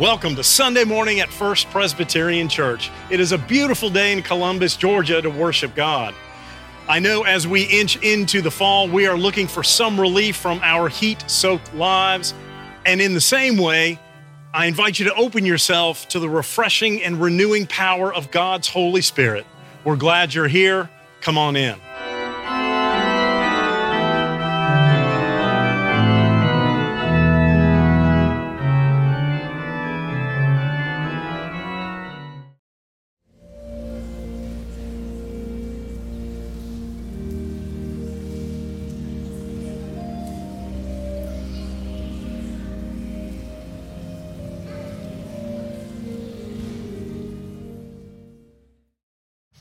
Welcome to Sunday morning at First Presbyterian Church. It is a beautiful day in Columbus, Georgia to worship God. I know as we inch into the fall, we are looking for some relief from our heat soaked lives. And in the same way, I invite you to open yourself to the refreshing and renewing power of God's Holy Spirit. We're glad you're here. Come on in.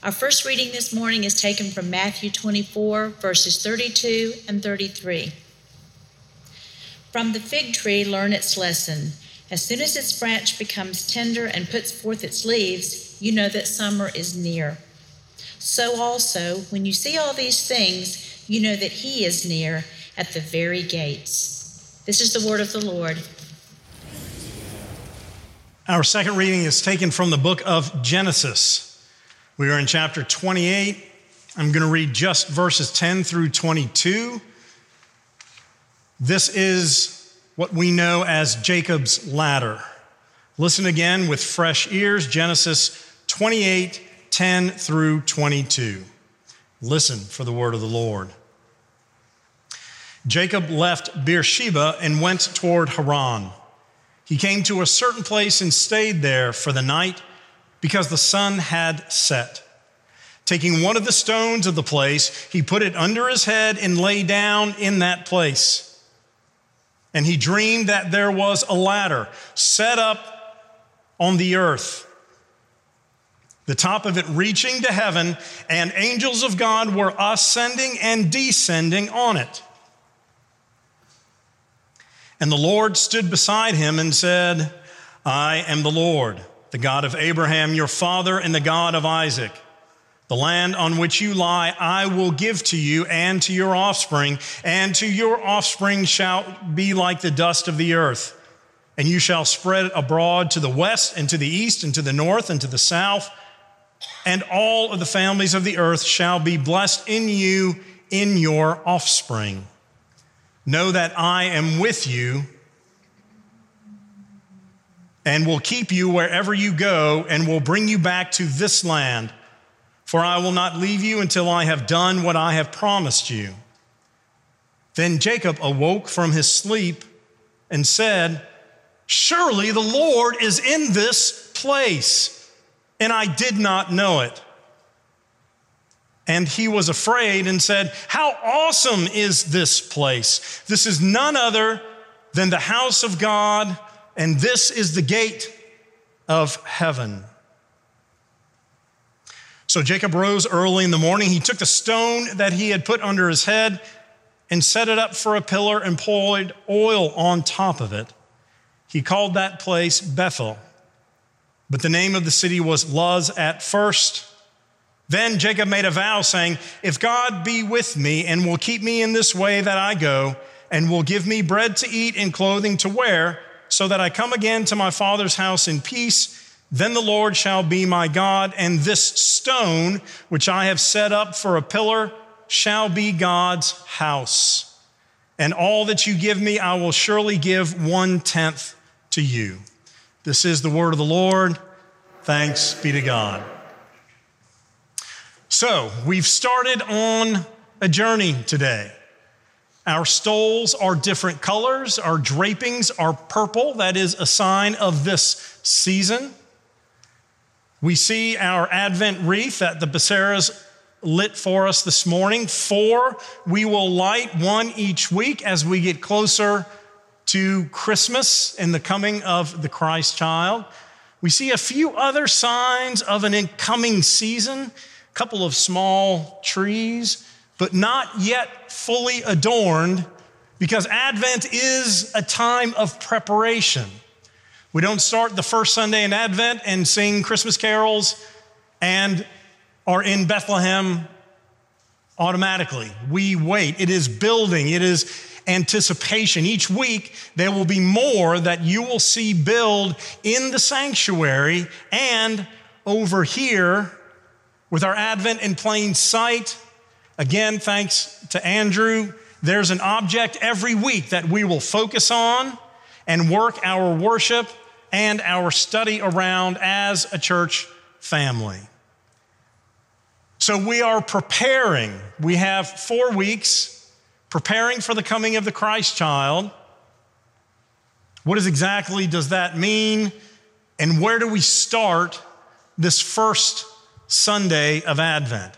Our first reading this morning is taken from Matthew 24, verses 32 and 33. From the fig tree, learn its lesson. As soon as its branch becomes tender and puts forth its leaves, you know that summer is near. So also, when you see all these things, you know that he is near at the very gates. This is the word of the Lord. Our second reading is taken from the book of Genesis. We are in chapter 28. I'm going to read just verses 10 through 22. This is what we know as Jacob's ladder. Listen again with fresh ears Genesis 28 10 through 22. Listen for the word of the Lord. Jacob left Beersheba and went toward Haran. He came to a certain place and stayed there for the night because the sun had set. Taking one of the stones of the place, he put it under his head and lay down in that place. And he dreamed that there was a ladder set up on the earth, the top of it reaching to heaven, and angels of God were ascending and descending on it. And the Lord stood beside him and said, I am the Lord the God of Abraham, your father, and the God of Isaac. The land on which you lie, I will give to you and to your offspring, and to your offspring shall be like the dust of the earth. And you shall spread abroad to the west, and to the east, and to the north, and to the south. And all of the families of the earth shall be blessed in you in your offspring. Know that I am with you and will keep you wherever you go and will bring you back to this land. For I will not leave you until I have done what I have promised you. Then Jacob awoke from his sleep and said, Surely the Lord is in this place, and I did not know it. And he was afraid and said, How awesome is this place! This is none other than the house of God and this is the gate of heaven. So Jacob rose early in the morning. He took the stone that he had put under his head and set it up for a pillar and poured oil on top of it. He called that place Bethel, but the name of the city was Luz at first. Then Jacob made a vow, saying, If God be with me and will keep me in this way that I go, and will give me bread to eat and clothing to wear, so that I come again to my father's house in peace. Then the Lord shall be my God, and this stone which I have set up for a pillar shall be God's house. And all that you give me, I will surely give one tenth to you. This is the word of the Lord. Thanks be to God. So, we've started on a journey today. Our stoles are different colors. Our drapings are purple. That is a sign of this season. We see our Advent wreath that the Becerras lit for us this morning. Four we will light, one each week as we get closer to Christmas and the coming of the Christ child. We see a few other signs of an incoming season, a couple of small trees but not yet fully adorned because Advent is a time of preparation. We don't start the first Sunday in Advent and sing Christmas carols and are in Bethlehem automatically. We wait. It is building, it is anticipation. Each week, there will be more that you will see build in the sanctuary and over here with our Advent in plain sight. Again, thanks to Andrew, there's an object every week that we will focus on and work our worship and our study around as a church family. So we are preparing. We have four weeks preparing for the coming of the Christ child. What is exactly does that mean? And where do we start this first Sunday of Advent?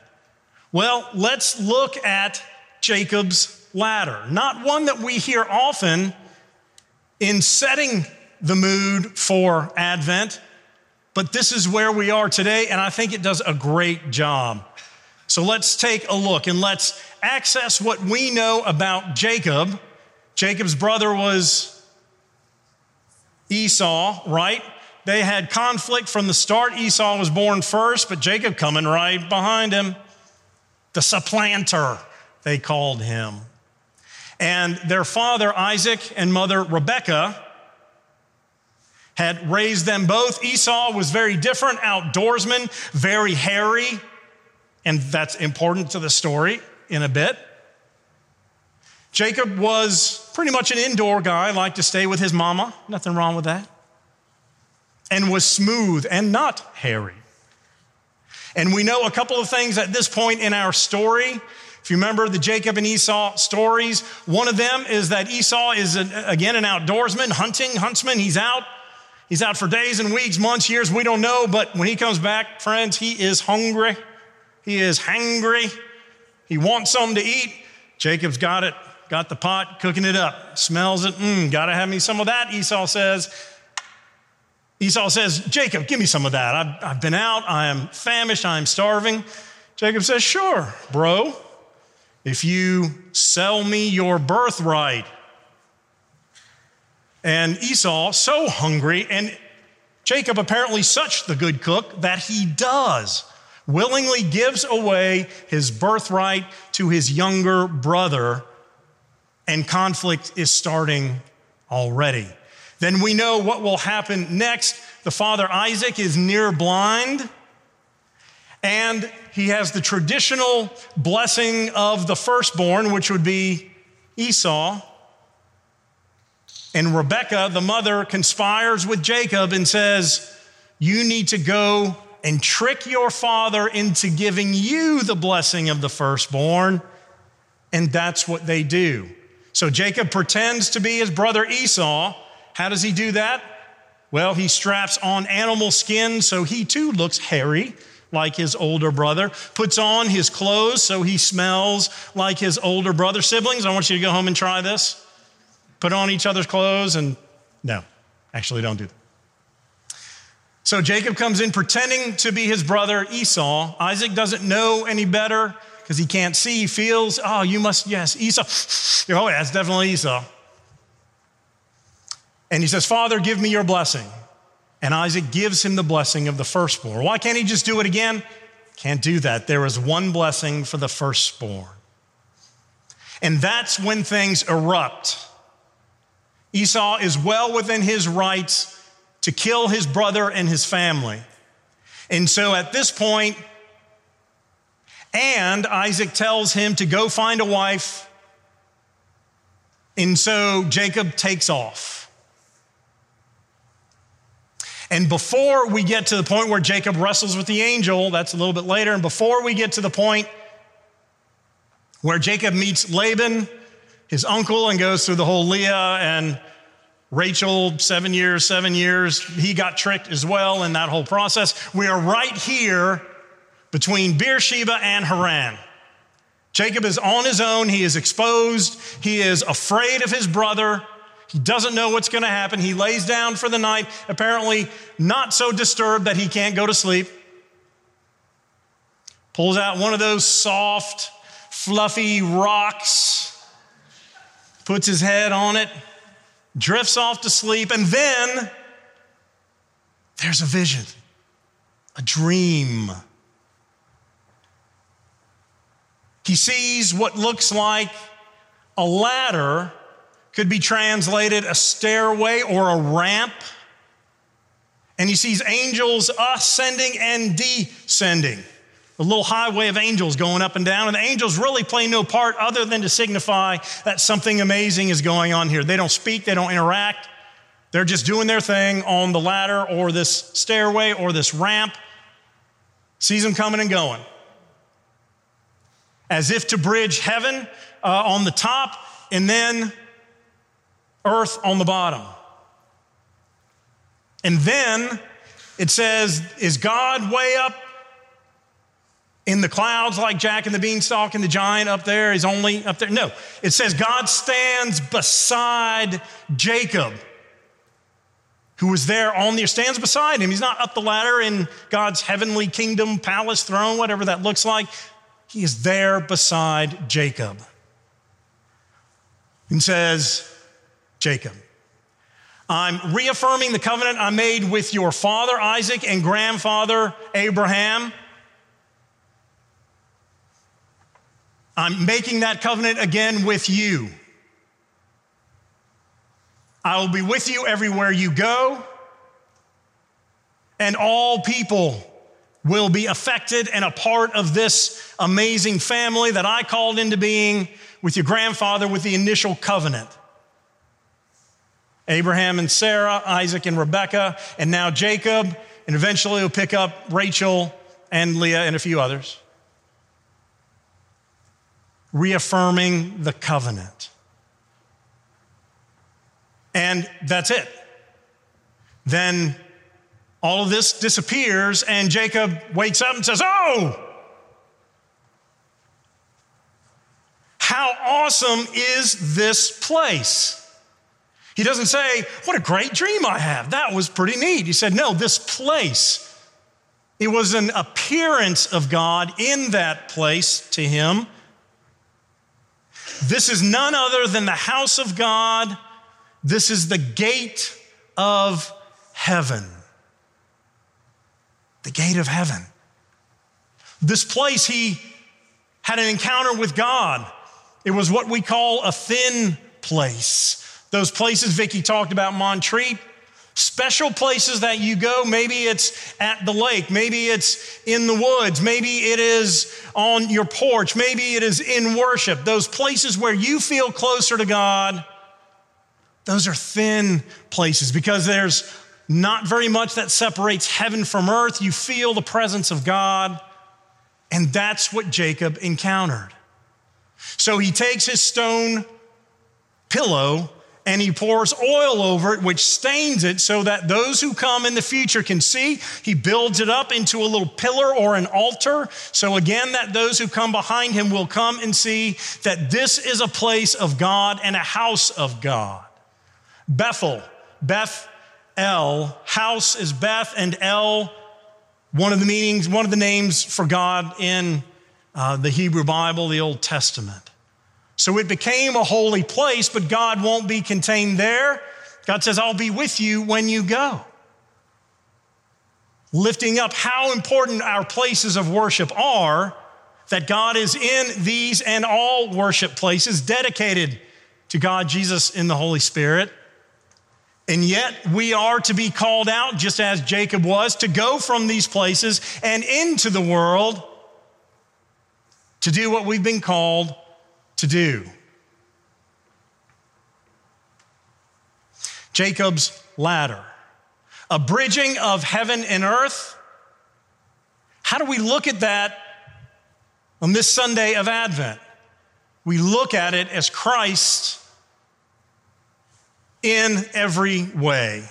Well, let's look at Jacob's ladder. Not one that we hear often in setting the mood for Advent, but this is where we are today, and I think it does a great job. So let's take a look and let's access what we know about Jacob. Jacob's brother was Esau, right? They had conflict from the start. Esau was born first, but Jacob coming right behind him. The supplanter, they called him. And their father, Isaac, and mother, Rebekah, had raised them both. Esau was very different, outdoorsman, very hairy, and that's important to the story in a bit. Jacob was pretty much an indoor guy, liked to stay with his mama, nothing wrong with that, and was smooth and not hairy. And we know a couple of things at this point in our story. If you remember the Jacob and Esau stories, one of them is that Esau is, an, again, an outdoorsman, hunting, huntsman. He's out. He's out for days and weeks, months, years, we don't know. But when he comes back, friends, he is hungry. He is hangry. He wants something to eat. Jacob's got it, got the pot, cooking it up, smells it. Mmm, gotta have me some of that. Esau says, Esau says, Jacob, give me some of that. I've, I've been out. I am famished. I am starving. Jacob says, Sure, bro. If you sell me your birthright. And Esau, so hungry, and Jacob apparently such the good cook that he does willingly gives away his birthright to his younger brother, and conflict is starting already. Then we know what will happen next. The father Isaac is near blind, and he has the traditional blessing of the firstborn, which would be Esau. And Rebekah, the mother, conspires with Jacob and says, You need to go and trick your father into giving you the blessing of the firstborn. And that's what they do. So Jacob pretends to be his brother Esau. How does he do that? Well, he straps on animal skin so he too looks hairy like his older brother, puts on his clothes so he smells like his older brother. Siblings, I want you to go home and try this. Put on each other's clothes and no, actually don't do that. So Jacob comes in pretending to be his brother Esau. Isaac doesn't know any better because he can't see. He feels, oh, you must, yes, Esau. Oh, yeah, it's definitely Esau. And he says, Father, give me your blessing. And Isaac gives him the blessing of the firstborn. Why can't he just do it again? Can't do that. There is one blessing for the firstborn. And that's when things erupt. Esau is well within his rights to kill his brother and his family. And so at this point, and Isaac tells him to go find a wife. And so Jacob takes off. And before we get to the point where Jacob wrestles with the angel, that's a little bit later, and before we get to the point where Jacob meets Laban, his uncle, and goes through the whole Leah and Rachel, seven years, seven years, he got tricked as well in that whole process. We are right here between Beersheba and Haran. Jacob is on his own. He is exposed. He is afraid of his brother. He doesn't know what's going to happen. He lays down for the night, apparently not so disturbed that he can't go to sleep. Pulls out one of those soft, fluffy rocks, puts his head on it, drifts off to sleep, and then there's a vision, a dream. He sees what looks like a ladder could be translated a stairway or a ramp. And he sees angels ascending and descending. A little highway of angels going up and down. And the angels really play no part other than to signify that something amazing is going on here. They don't speak, they don't interact. They're just doing their thing on the ladder or this stairway or this ramp. Sees them coming and going. As if to bridge heaven uh, on the top and then earth on the bottom. And then it says, Is God way up in the clouds like Jack and the beanstalk and the giant up there? Is only up there? No. It says, God stands beside Jacob, who was there on the, stands beside him. He's not up the ladder in God's heavenly kingdom, palace, throne, whatever that looks like. He is there beside Jacob. And says, Jacob. I'm reaffirming the covenant I made with your father Isaac and grandfather Abraham. I'm making that covenant again with you. I will be with you everywhere you go, and all people will be affected and a part of this amazing family that I called into being with your grandfather with the initial covenant. Abraham and Sarah, Isaac and Rebekah, and now Jacob, and eventually he'll pick up Rachel and Leah and a few others. Reaffirming the covenant. And that's it. Then all of this disappears, and Jacob wakes up and says, Oh, how awesome is this place? He doesn't say, What a great dream I have. That was pretty neat. He said, No, this place. It was an appearance of God in that place to him. This is none other than the house of God. This is the gate of heaven. The gate of heaven. This place, he had an encounter with God. It was what we call a thin place. Those places Vicki talked about, Montreat, special places that you go. Maybe it's at the lake, maybe it's in the woods, maybe it is on your porch, maybe it is in worship. Those places where you feel closer to God, those are thin places because there's not very much that separates heaven from earth. You feel the presence of God, and that's what Jacob encountered. So he takes his stone pillow and he pours oil over it, which stains it so that those who come in the future can see. He builds it up into a little pillar or an altar. So again, that those who come behind him will come and see that this is a place of God and a house of God. Bethel, Beth El, house is Beth and El, one of the meanings, one of the names for God in uh, the Hebrew Bible, the Old Testament. So it became a holy place, but God won't be contained there. God says, I'll be with you when you go. Lifting up how important our places of worship are, that God is in these and all worship places dedicated to God, Jesus, in the Holy Spirit. And yet we are to be called out, just as Jacob was, to go from these places and into the world to do what we've been called to do. Jacob's ladder, a bridging of heaven and earth. How do we look at that on this Sunday of Advent? We look at it as Christ in every way.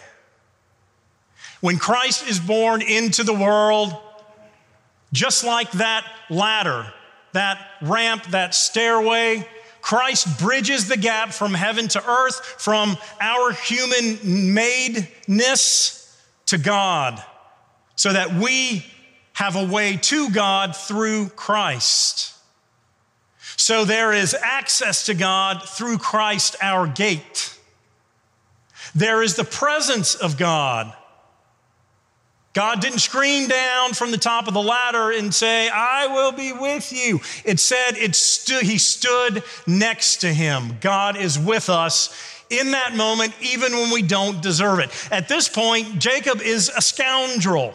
When Christ is born into the world, just like that ladder that ramp, that stairway. Christ bridges the gap from heaven to earth, from our human madeness to God, so that we have a way to God through Christ. So there is access to God through Christ, our gate. There is the presence of God God didn't scream down from the top of the ladder and say, I will be with you. It said it stu- he stood next to him. God is with us in that moment, even when we don't deserve it. At this point, Jacob is a scoundrel.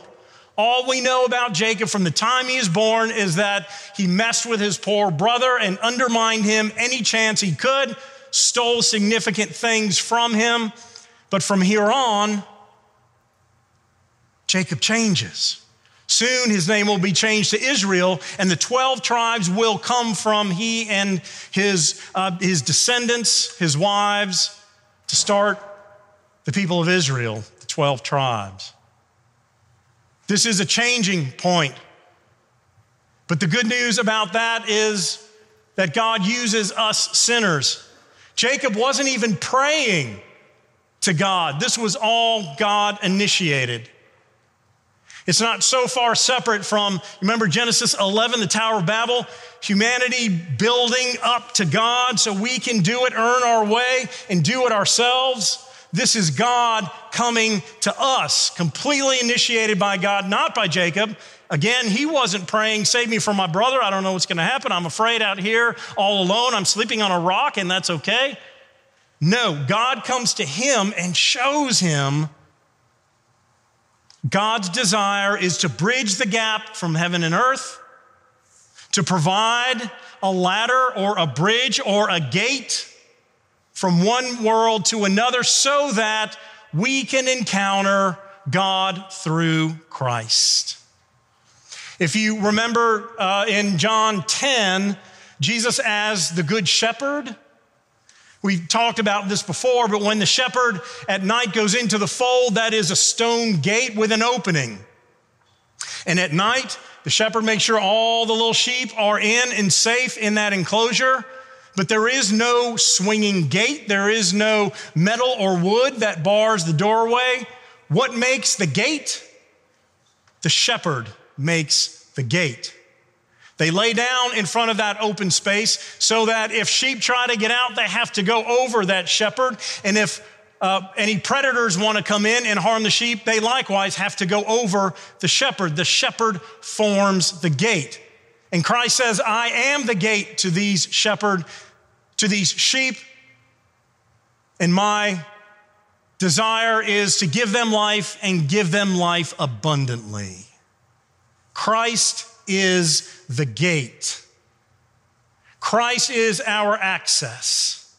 All we know about Jacob from the time he is born is that he messed with his poor brother and undermined him any chance he could, stole significant things from him. But from here on, Jacob changes. Soon his name will be changed to Israel, and the 12 tribes will come from he and his, uh, his descendants, his wives, to start the people of Israel, the 12 tribes. This is a changing point. But the good news about that is that God uses us sinners. Jacob wasn't even praying to God, this was all God initiated. It's not so far separate from, remember Genesis 11, the Tower of Babel? Humanity building up to God so we can do it, earn our way, and do it ourselves. This is God coming to us, completely initiated by God, not by Jacob. Again, he wasn't praying, Save me from my brother. I don't know what's going to happen. I'm afraid out here all alone. I'm sleeping on a rock, and that's okay. No, God comes to him and shows him God's desire is to bridge the gap from heaven and earth, to provide a ladder or a bridge or a gate from one world to another so that we can encounter God through Christ. If you remember uh, in John 10, Jesus as the Good Shepherd, We've talked about this before, but when the shepherd at night goes into the fold, that is a stone gate with an opening. And at night, the shepherd makes sure all the little sheep are in and safe in that enclosure. But there is no swinging gate, there is no metal or wood that bars the doorway. What makes the gate? The shepherd makes the gate. They lay down in front of that open space so that if sheep try to get out, they have to go over that shepherd. And if uh, any predators want to come in and harm the sheep, they likewise have to go over the shepherd. The shepherd forms the gate. And Christ says, I am the gate to these shepherd, to these sheep. And my desire is to give them life and give them life abundantly. Christ is the gate. Christ is our access.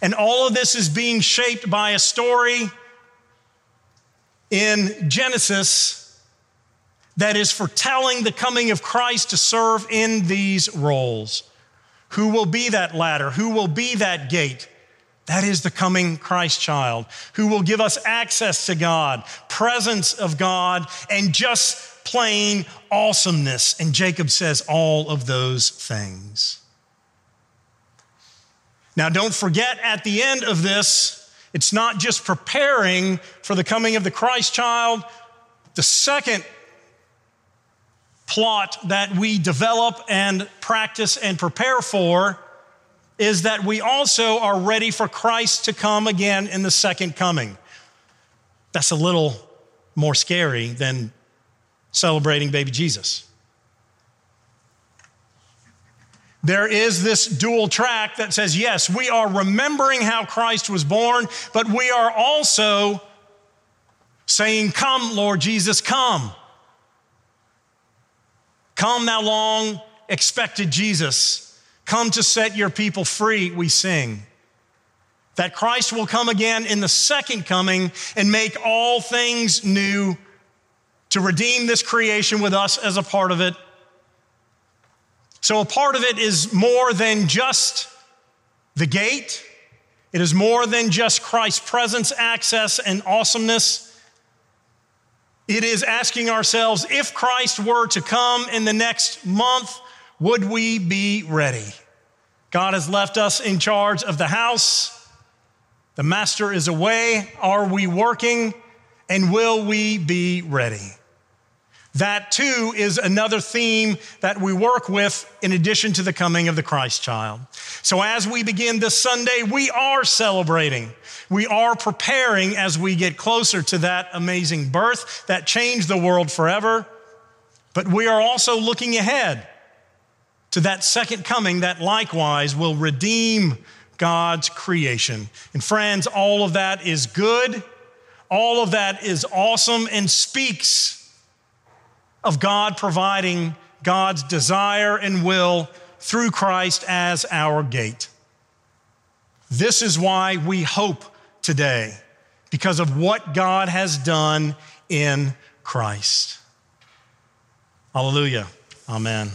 And all of this is being shaped by a story in Genesis that is foretelling the coming of Christ to serve in these roles. Who will be that ladder? Who will be that gate? That is the coming Christ child who will give us access to God, presence of God, and just plain awesomeness. And Jacob says all of those things. Now, don't forget at the end of this, it's not just preparing for the coming of the Christ child. The second plot that we develop and practice and prepare for is that we also are ready for Christ to come again in the second coming. That's a little more scary than celebrating baby Jesus. There is this dual track that says, yes, we are remembering how Christ was born, but we are also saying, Come, Lord Jesus, come. Come, thou long expected Jesus. Come to set your people free, we sing. That Christ will come again in the second coming and make all things new to redeem this creation with us as a part of it. So, a part of it is more than just the gate, it is more than just Christ's presence, access, and awesomeness. It is asking ourselves if Christ were to come in the next month, would we be ready? God has left us in charge of the house. The master is away. Are we working? And will we be ready? That too is another theme that we work with in addition to the coming of the Christ child. So as we begin this Sunday, we are celebrating. We are preparing as we get closer to that amazing birth that changed the world forever. But we are also looking ahead to that second coming that likewise will redeem God's creation. And friends, all of that is good. All of that is awesome and speaks of God providing God's desire and will through Christ as our gate. This is why we hope today, because of what God has done in Christ. Hallelujah. Amen.